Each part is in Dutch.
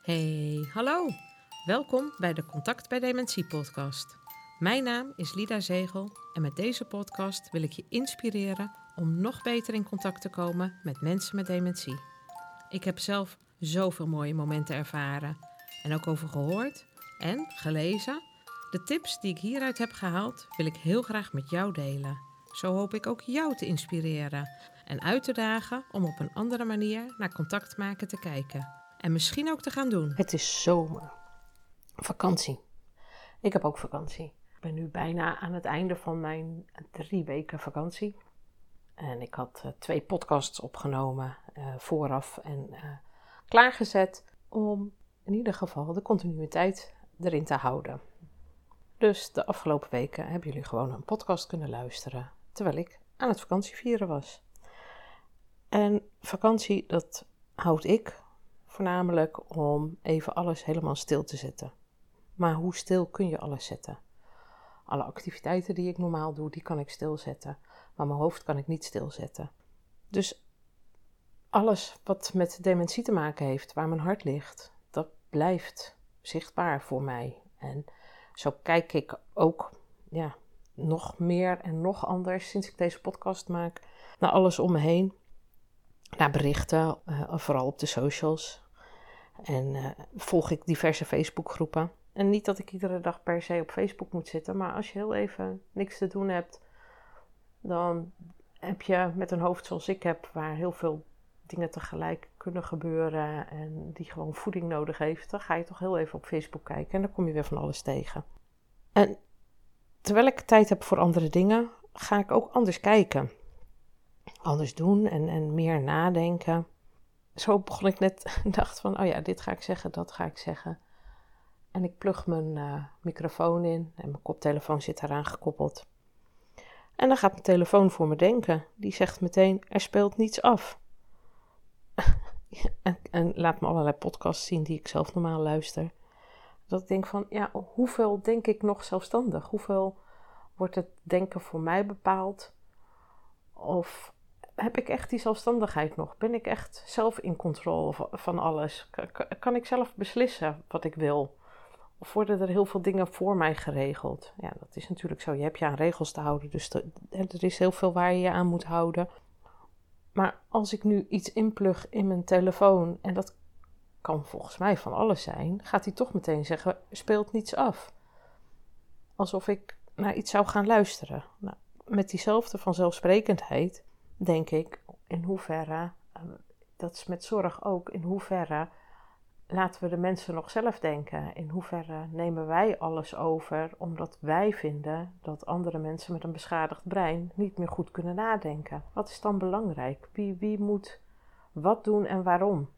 Hey, hallo. Welkom bij de Contact bij Dementie podcast. Mijn naam is Lida Zegel en met deze podcast wil ik je inspireren om nog beter in contact te komen met mensen met dementie. Ik heb zelf zoveel mooie momenten ervaren en ook over gehoord en gelezen. De tips die ik hieruit heb gehaald wil ik heel graag met jou delen. Zo hoop ik ook jou te inspireren en uit te dagen om op een andere manier naar contact maken te kijken. En misschien ook te gaan doen. Het is zomer. Vakantie. Ik heb ook vakantie. Ik ben nu bijna aan het einde van mijn drie weken vakantie. En ik had uh, twee podcasts opgenomen uh, vooraf en uh, klaargezet om in ieder geval de continuïteit erin te houden. Dus de afgelopen weken hebben jullie gewoon een podcast kunnen luisteren terwijl ik aan het vakantievieren was. En vakantie, dat houd ik voornamelijk om even alles helemaal stil te zetten. Maar hoe stil kun je alles zetten? Alle activiteiten die ik normaal doe, die kan ik stilzetten. Maar mijn hoofd kan ik niet stilzetten. Dus alles wat met dementie te maken heeft, waar mijn hart ligt, dat blijft zichtbaar voor mij. En zo kijk ik ook ja, nog meer en nog anders sinds ik deze podcast maak naar alles om me heen. Naar berichten, uh, vooral op de socials. En uh, volg ik diverse Facebookgroepen. En niet dat ik iedere dag per se op Facebook moet zitten, maar als je heel even niks te doen hebt, dan heb je met een hoofd zoals ik heb, waar heel veel dingen tegelijk kunnen gebeuren en die gewoon voeding nodig heeft, dan ga je toch heel even op Facebook kijken en dan kom je weer van alles tegen. En terwijl ik tijd heb voor andere dingen, ga ik ook anders kijken. Anders doen en, en meer nadenken. Zo begon ik net, dacht van, oh ja, dit ga ik zeggen, dat ga ik zeggen. En ik plug mijn uh, microfoon in en mijn koptelefoon zit eraan gekoppeld. En dan gaat mijn telefoon voor me denken. Die zegt meteen: er speelt niets af. en, en, laat me allerlei podcasts zien die ik zelf normaal luister. Dat ik denk van, ja, hoeveel denk ik nog zelfstandig? Hoeveel wordt het denken voor mij bepaald? Of heb ik echt die zelfstandigheid nog? Ben ik echt zelf in controle van alles? Kan ik zelf beslissen wat ik wil? Of worden er heel veel dingen voor mij geregeld? Ja, dat is natuurlijk zo. Je hebt je aan regels te houden, dus er is heel veel waar je je aan moet houden. Maar als ik nu iets inplug in mijn telefoon, en dat kan volgens mij van alles zijn, gaat hij toch meteen zeggen: speelt niets af. Alsof ik naar iets zou gaan luisteren. Nou, met diezelfde vanzelfsprekendheid denk ik, in hoeverre, eh, dat is met zorg ook, in hoeverre laten we de mensen nog zelf denken? In hoeverre nemen wij alles over omdat wij vinden dat andere mensen met een beschadigd brein niet meer goed kunnen nadenken? Wat is dan belangrijk? Wie, wie moet wat doen en waarom?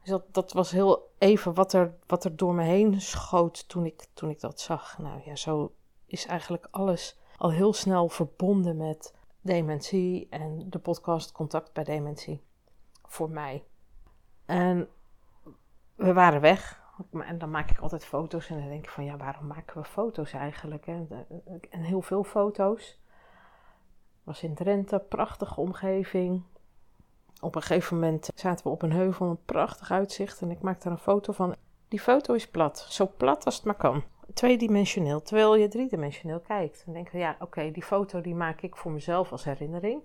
Dus dat, dat was heel even wat er, wat er door me heen schoot toen ik, toen ik dat zag. Nou ja, zo is eigenlijk alles al heel snel verbonden met dementie en de podcast Contact bij Dementie. Voor mij. En we waren weg. En dan maak ik altijd foto's. En dan denk ik van ja, waarom maken we foto's eigenlijk? En heel veel foto's. Was in Drenthe, prachtige omgeving. Op een gegeven moment zaten we op een heuvel, een prachtig uitzicht. En ik maak daar een foto van. Die foto is plat. Zo plat als het maar kan. Tweedimensioneel. Terwijl je driedimensioneel kijkt. Dan denk je, ja, oké, die foto die maak ik voor mezelf als herinnering.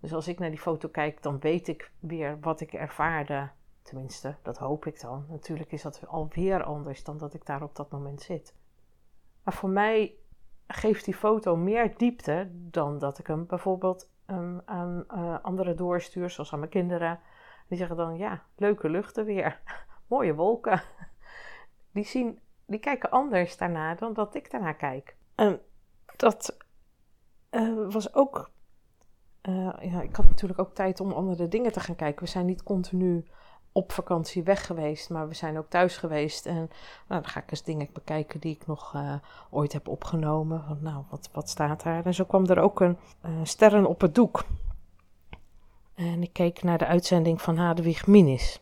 Dus als ik naar die foto kijk, dan weet ik weer wat ik ervaarde Tenminste, dat hoop ik dan. Natuurlijk is dat alweer anders dan dat ik daar op dat moment zit. Maar voor mij geeft die foto meer diepte dan dat ik hem bijvoorbeeld um, aan uh, anderen doorstuur, zoals aan mijn kinderen. Die zeggen dan: ja, leuke luchten weer, mooie wolken. Die, zien, die kijken anders daarna dan dat ik daarna kijk. En dat uh, was ook. Uh, ja, ik had natuurlijk ook tijd om andere dingen te gaan kijken. We zijn niet continu op vakantie weg geweest, maar we zijn ook thuis geweest. En nou, dan ga ik eens dingen bekijken die ik nog uh, ooit heb opgenomen. Want, nou, wat, wat staat daar? En zo kwam er ook een Sterren op het doek. En ik keek naar de uitzending van Hadewig Minis.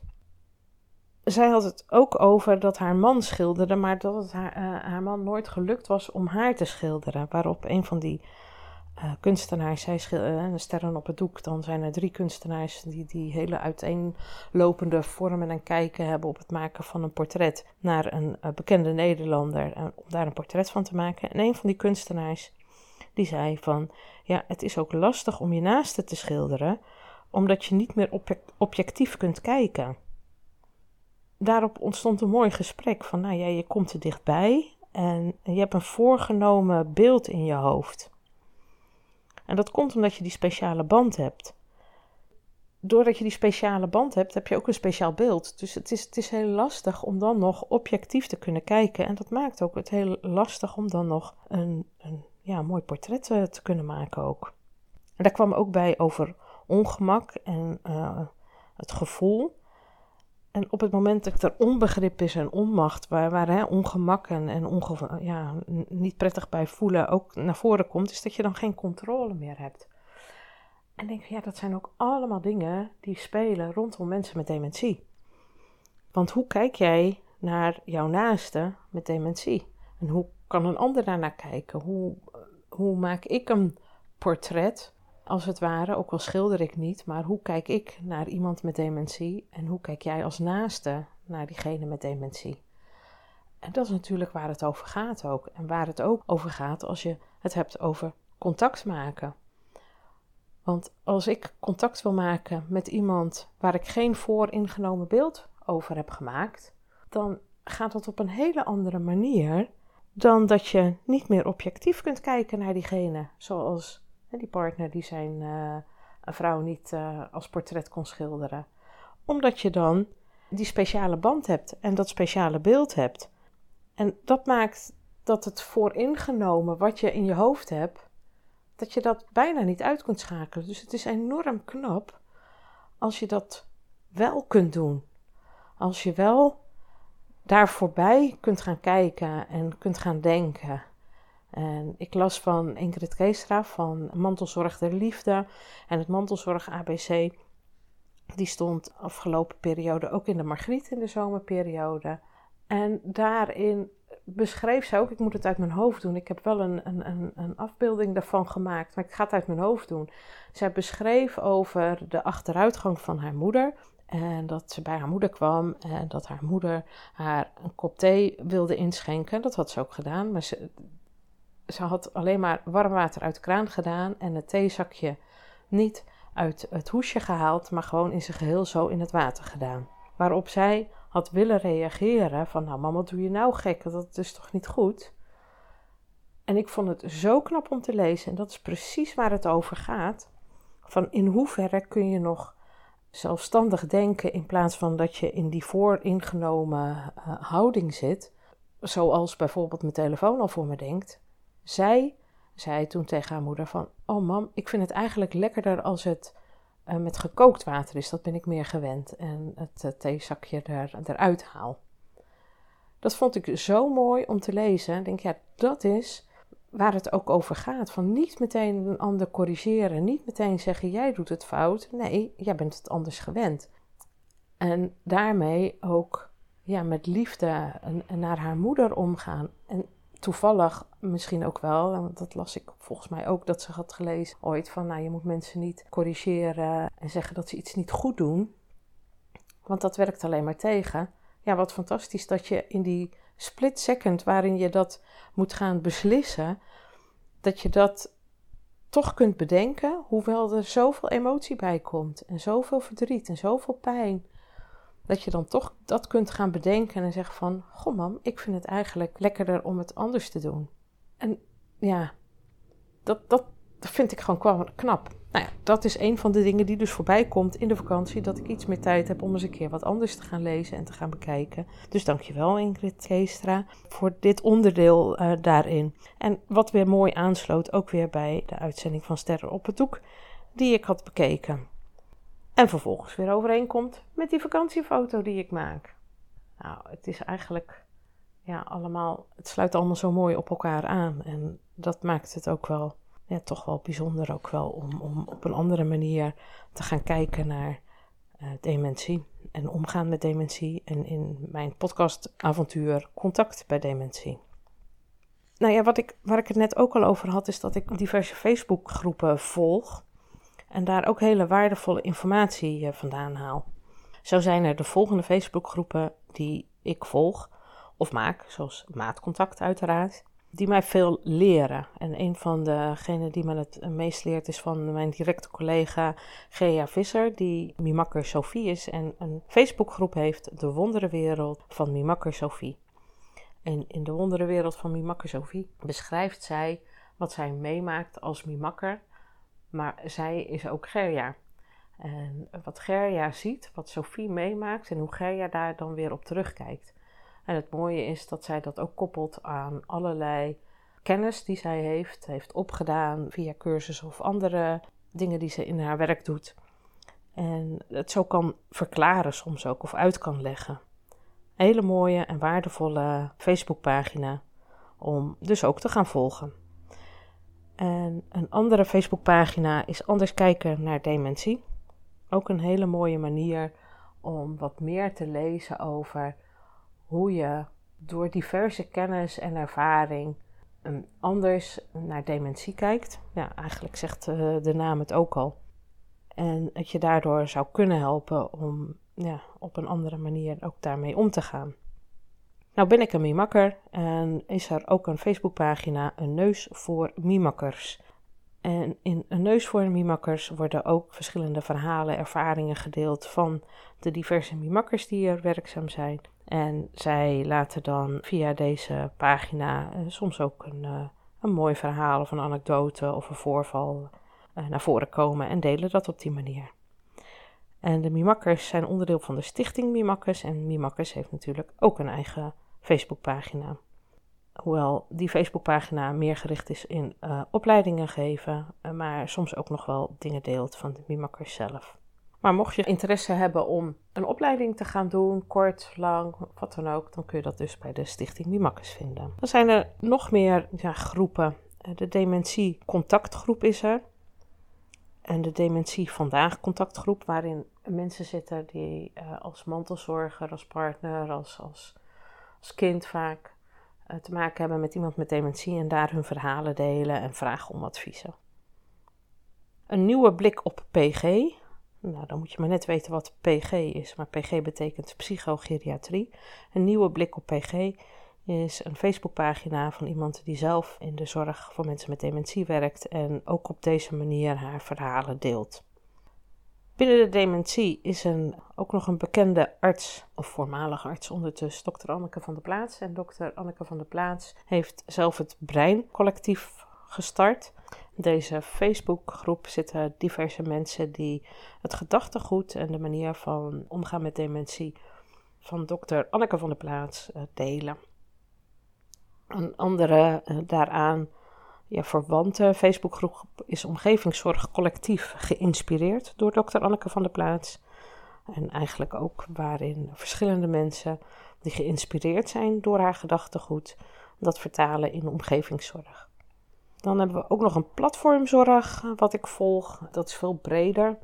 Zij had het ook over dat haar man schilderde, maar dat het haar, uh, haar man nooit gelukt was om haar te schilderen. Waarop een van die uh, kunstenaars, zij schilderen uh, sterren op het doek, dan zijn er drie kunstenaars die, die hele uiteenlopende vormen en kijken hebben op het maken van een portret naar een bekende Nederlander, om daar een portret van te maken. En een van die kunstenaars die zei van, ja, het is ook lastig om je naaste te schilderen, omdat je niet meer objectief kunt kijken. Daarop ontstond een mooi gesprek van, nou ja, je komt er dichtbij en je hebt een voorgenomen beeld in je hoofd. En dat komt omdat je die speciale band hebt. Doordat je die speciale band hebt, heb je ook een speciaal beeld. Dus het is, het is heel lastig om dan nog objectief te kunnen kijken. En dat maakt ook het heel lastig om dan nog een, een ja, mooi portret eh, te kunnen maken ook. En daar kwam ook bij over ongemak en uh, het gevoel. En op het moment dat er onbegrip is en onmacht, waar, waar hè, ongemak en, en ja, niet prettig bij voelen ook naar voren komt, is dat je dan geen controle meer hebt. En denk ja, dat zijn ook allemaal dingen die spelen rondom mensen met dementie. Want hoe kijk jij naar jouw naaste met dementie? En hoe kan een ander daarnaar kijken? Hoe, hoe maak ik een portret als het ware, ook al schilder ik niet, maar hoe kijk ik naar iemand met dementie en hoe kijk jij als naaste naar diegene met dementie? En dat is natuurlijk waar het over gaat ook. En waar het ook over gaat als je het hebt over contact maken. Want als ik contact wil maken met iemand waar ik geen vooringenomen beeld over heb gemaakt, dan gaat dat op een hele andere manier dan dat je niet meer objectief kunt kijken naar diegene. Zoals die partner die zijn uh, vrouw niet uh, als portret kon schilderen. Omdat je dan die speciale band hebt en dat speciale beeld hebt. En dat maakt dat het vooringenomen wat je in je hoofd hebt, dat je dat bijna niet uit kunt schakelen. Dus het is enorm knap als je dat wel kunt doen. Als je wel daar voorbij kunt gaan kijken en kunt gaan denken. En ik las van Ingrid Keestra van Mantelzorg der Liefde en het Mantelzorg ABC. Die stond afgelopen periode ook in de Margriet in de zomerperiode. En daarin beschreef ze ook, ik moet het uit mijn hoofd doen. Ik heb wel een, een, een afbeelding daarvan gemaakt, maar ik ga het uit mijn hoofd doen. Zij beschreef over de achteruitgang van haar moeder. En dat ze bij haar moeder kwam en dat haar moeder haar een kop thee wilde inschenken. Dat had ze ook gedaan, maar ze, ze had alleen maar warm water uit de kraan gedaan en het theezakje niet uit het hoesje gehaald, maar gewoon in zijn geheel zo in het water gedaan. Waarop zij had willen reageren van, nou mama, doe je nou gek, dat is toch niet goed? En ik vond het zo knap om te lezen en dat is precies waar het over gaat. Van in hoeverre kun je nog zelfstandig denken in plaats van dat je in die vooringenomen uh, houding zit. Zoals bijvoorbeeld mijn telefoon al voor me denkt. Zij zei toen tegen haar moeder van... Oh mam, ik vind het eigenlijk lekkerder als het uh, met gekookt water is. Dat ben ik meer gewend. En het uh, theezakje er, eruit haal. Dat vond ik zo mooi om te lezen. Ik denk, ja, dat is waar het ook over gaat. Van niet meteen een ander corrigeren. Niet meteen zeggen, jij doet het fout. Nee, jij bent het anders gewend. En daarmee ook ja, met liefde naar haar moeder omgaan. En toevallig misschien ook wel, want dat las ik volgens mij ook dat ze had gelezen ooit van, nou je moet mensen niet corrigeren en zeggen dat ze iets niet goed doen, want dat werkt alleen maar tegen. Ja, wat fantastisch dat je in die split second waarin je dat moet gaan beslissen, dat je dat toch kunt bedenken, hoewel er zoveel emotie bij komt en zoveel verdriet en zoveel pijn dat je dan toch dat kunt gaan bedenken en zeggen van... Goh mam, ik vind het eigenlijk lekkerder om het anders te doen. En ja, dat, dat, vind ik gewoon knap. Nou ja, dat is een van de dingen die dus voorbij komt in de vakantie. Dat ik iets meer tijd heb om eens een keer wat anders te gaan lezen en te gaan bekijken. Dus dankjewel Ingrid Keestra voor dit onderdeel uh, daarin. En wat weer mooi aansloot ook weer bij de uitzending van Sterren op het Doek die ik had bekeken. En vervolgens weer overeenkomt met die vakantiefoto die ik maak. Nou, het is eigenlijk ja, allemaal, het sluit allemaal zo mooi op elkaar aan. En dat maakt het ook wel, ja, toch wel bijzonder ook wel om, om op een andere manier te gaan kijken naar uh, dementie en omgaan met dementie. En in mijn podcastavontuur Contact bij Dementie. nou ja, wat ik, waar ik het net ook al over had, is dat ik diverse Facebookgroepen volg. En daar ook hele waardevolle informatie uh, vandaan haal. Zo zijn er de volgende Facebookgroepen die ik volg of maak, zoals Maatcontact uiteraard, die mij veel leren. En een van degenen die me het meest leert is van mijn directe collega Gea Visser, die Mimakker Sophie is en een Facebookgroep heeft, De Wonderenwereld van Mimakker Sophie. En in De Wonderenwereld van Mimakker Sophie beschrijft zij wat zij meemaakt als Mimakker, maar zij is ook Gerja. En wat Gerja ziet, wat Sophie meemaakt en hoe Gerja daar dan weer op terugkijkt. En het mooie is dat zij dat ook koppelt aan allerlei kennis die zij heeft, heeft opgedaan via cursussen of andere dingen die ze in haar werk doet. En het zo kan verklaren soms ook of uit kan leggen. Hele mooie en waardevolle Facebookpagina om dus ook te gaan volgen. En een andere Facebookpagina is Anders kijken naar dementie. Ook een hele mooie manier om wat meer te lezen over hoe je door diverse kennis en ervaring anders naar dementie kijkt. Ja, eigenlijk zegt eh, de naam het ook al. En dat je daardoor zou kunnen helpen om ja, op een andere manier ook daarmee om te gaan. Nou ben ik een mimakker en is er ook een Facebookpagina Een Neus voor Mimakkers. En in Een Neus voor Mimakkers worden ook verschillende verhalen, ervaringen gedeeld van de diverse mimakkers die er werkzaam zijn. En zij laten dan via deze pagina eh, soms ook een, uh, een mooi verhaal of een anekdote of een voorval uh, naar voren komen en delen dat op die manier. En de Mimakkers zijn onderdeel van de stichting Mimakkers en Mimakkers heeft natuurlijk ook een eigen Facebookpagina. Hoewel die Facebookpagina meer gericht is in opleidingen geven, maar soms ook nog wel dingen deelt van de Mimakkers zelf. Maar mocht je interesse hebben om een opleiding te gaan doen, kort, lang, wat dan ook, dan kun je dat dus bij de Stichting Mimakkes vinden. Dan zijn er nog meer groepen. Eh, de Dementie Contactgroep is er. En de Dementie Vandaag Contactgroep, waarin mensen zitten die als mantelzorger, als partner, als, als, als kind vaak uh, te maken hebben met iemand met dementie en daar hun verhalen delen en vragen om adviezen. Een nieuwe blik op PG, nou, dan moet je maar net weten wat PG is. Maar PG betekent psychogeriatrie. Een nieuwe blik op PG is een Facebookpagina van iemand die zelf in de zorg voor mensen met dementie werkt en ook op deze manier haar verhalen deelt. Binnen de dementie is een, ook nog een bekende arts, of voormalige arts ondertussen, dokter Anneke van der Plaats. En dokter Anneke van der Plaats heeft zelf het Breincollectief gestart. In deze Facebookgroep zitten diverse mensen die het gedachtegoed en de manier van omgaan met dementie van dokter Anneke van der Plaats uh, delen. Een andere uh, daaraan ja, verwante Facebookgroep is Omgevingszorg Collectief, geïnspireerd door dokter Anneke van der Plaats. En eigenlijk ook waarin verschillende mensen die geïnspireerd zijn door haar gedachtegoed, dat vertalen in omgevingszorg. Dan hebben we ook nog een platformzorg wat ik volg. Dat is veel breder,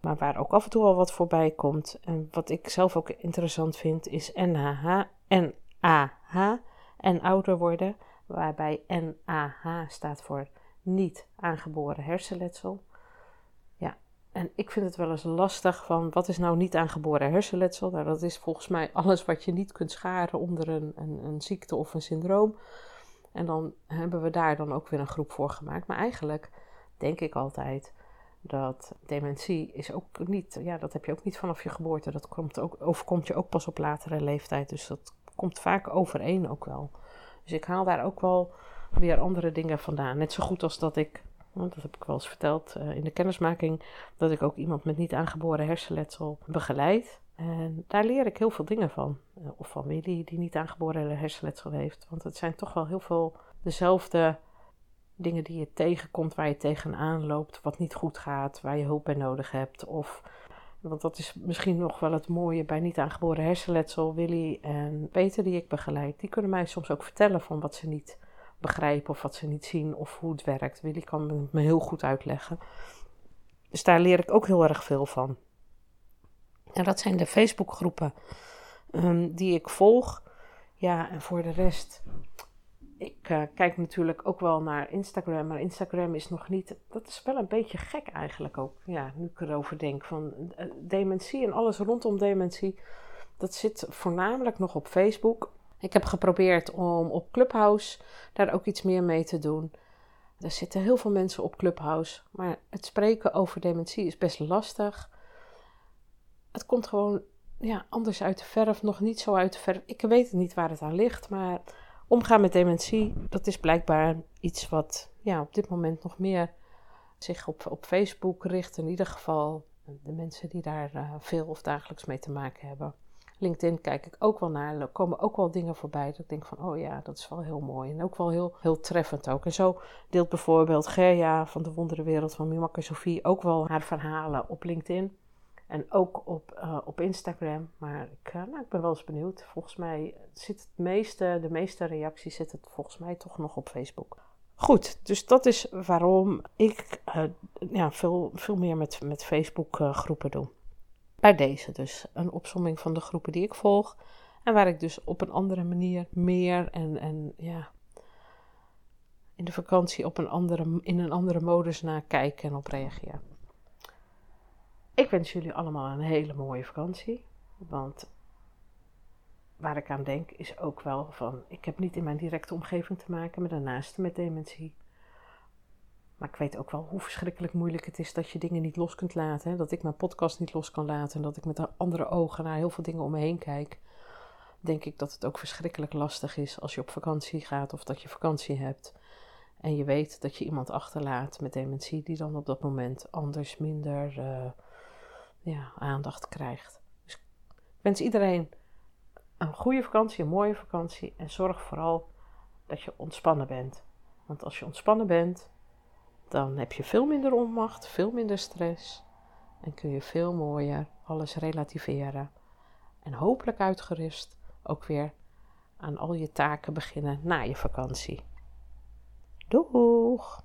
maar waar ook af en toe al wat voorbij komt. En wat ik zelf ook interessant vind is NHH, NAH en ouder worden. Waarbij NAH staat voor niet aangeboren hersenletsel. Ja, en ik vind het wel eens lastig van wat is nou niet aangeboren hersenletsel? Nou, dat is volgens mij alles wat je niet kunt scharen onder een, een, een ziekte of een syndroom. En dan hebben we daar dan ook weer een groep voor gemaakt. Maar eigenlijk denk ik altijd dat dementie is ook niet, ja, dat heb je ook niet vanaf je geboorte. Dat komt ook, overkomt je ook pas op latere leeftijd. Dus dat komt vaak overeen ook wel. Dus ik haal daar ook wel weer andere dingen vandaan. Net zo goed als dat ik, dat heb ik wel eens verteld uh, in de kennismaking, dat ik ook iemand met niet aangeboren hersenletsel begeleid. En daar leer ik heel veel dingen van. Eh, of van Willy, die niet aangeboren hersenletsel heeft. Want het zijn toch wel heel veel dezelfde dingen die je tegenkomt, waar je tegenaan loopt, wat niet goed gaat, waar je hulp bij nodig hebt. Of, want dat is misschien nog wel het mooie bij niet aangeboren hersenletsel. Willy en Peter, die ik begeleid, die kunnen mij soms ook vertellen van wat ze niet begrijpen of wat ze niet zien of hoe het werkt. Willy kan me heel goed uitleggen. Dus daar leer ik ook heel erg veel van. En dat zijn de Facebookgroepen um, die ik volg. Ja, en voor de rest, ik eh, kijk natuurlijk ook wel naar Instagram, maar Instagram is nog niet. Dat is wel een beetje gek eigenlijk ook. Ja, nu ik erover denk. Van uh, dementie en alles rondom dementie. Dat zit voornamelijk nog op Facebook. Ik heb geprobeerd om op Clubhouse daar ook iets meer mee te doen. Er zitten heel veel mensen op Clubhouse, maar het spreken over dementie is best lastig. Het komt gewoon ja, anders uit de verf, nog niet zo uit de verf. Ik weet niet waar het aan ligt, maar omgaan met dementie, dat is blijkbaar iets wat ja, op dit moment nog meer zich op, op Facebook richt. In ieder geval de mensen die daar uh, veel of dagelijks mee te maken hebben. LinkedIn kijk ik ook wel naar. Er komen ook wel dingen voorbij dat ik denk van, oh ja, dat is wel heel mooi. En ook wel heel, heel treffend ook. En zo deelt bijvoorbeeld Gerja van de Wonderenwereld van Mimakke Sophie ook wel haar verhalen op LinkedIn. En ook op, uh, op Instagram. Maar ik, uh, nou, ik ben wel eens benieuwd. Volgens mij zit het meeste, de meeste reacties zitten volgens mij toch nog op Facebook. Goed, dus dat is waarom ik uh, ja, veel, veel meer met, met Facebook groepen doe. Bij deze dus een opsomming van de groepen die ik volg. En waar ik dus op een andere manier meer en, en ja, in de vakantie op een andere, in een andere modus naar kijk en op reageer. Ik wens jullie allemaal een hele mooie vakantie. Want waar ik aan denk is ook wel van, ik heb niet in mijn directe omgeving te maken met een naaste met dementie. Maar ik weet ook wel hoe verschrikkelijk moeilijk het is dat je dingen niet los kunt laten. Hè? Dat ik mijn podcast niet los kan laten. En dat ik met andere ogen naar heel veel dingen om me heen kijk. Denk ik dat het ook verschrikkelijk lastig is als je op vakantie gaat of dat je vakantie hebt. En je weet dat je iemand achterlaat met dementie die dan op dat moment anders minder uh, ja, aandacht krijgt. Dus ik wens iedereen een goede vakantie, een mooie vakantie. En zorg vooral dat je ontspannen bent. Want als je ontspannen bent, dan heb je veel minder onmacht, veel minder stress. En kun je veel mooier alles relativeren. En hopelijk uitgerust ook weer aan al je taken beginnen na je vakantie. Doeg!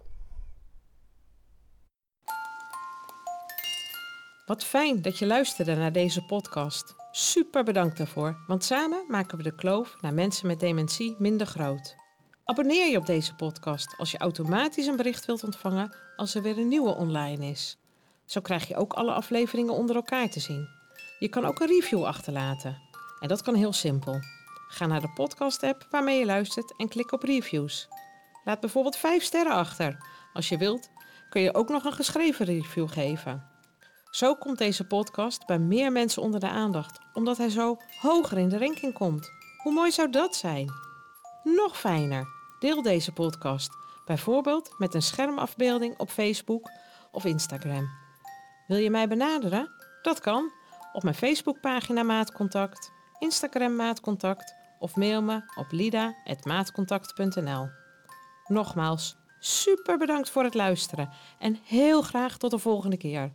Wat fijn dat je luisterde naar deze podcast. Super bedankt daarvoor, want samen maken we de kloof naar mensen met dementie minder groot. Abonneer je op deze podcast als je automatisch een bericht wilt ontvangen als er weer een nieuwe online is. Zo krijg je ook alle afleveringen onder elkaar te zien. Je kan ook een review achterlaten. En dat kan heel simpel. Ga naar de podcast-app waarmee je luistert en klik op reviews. Laat bijvoorbeeld 5 sterren achter. Als je wilt, kun je ook nog een geschreven review geven. Zo komt deze podcast bij meer mensen onder de aandacht, omdat hij zo hoger in de ranking komt. Hoe mooi zou dat zijn? Nog fijner, deel deze podcast, bijvoorbeeld met een schermafbeelding op Facebook of Instagram. Wil je mij benaderen? Dat kan op mijn Facebookpagina Maatcontact, Instagram Maatcontact of mail me op lida.maatcontact.nl. Nogmaals, super bedankt voor het luisteren en heel graag tot de volgende keer.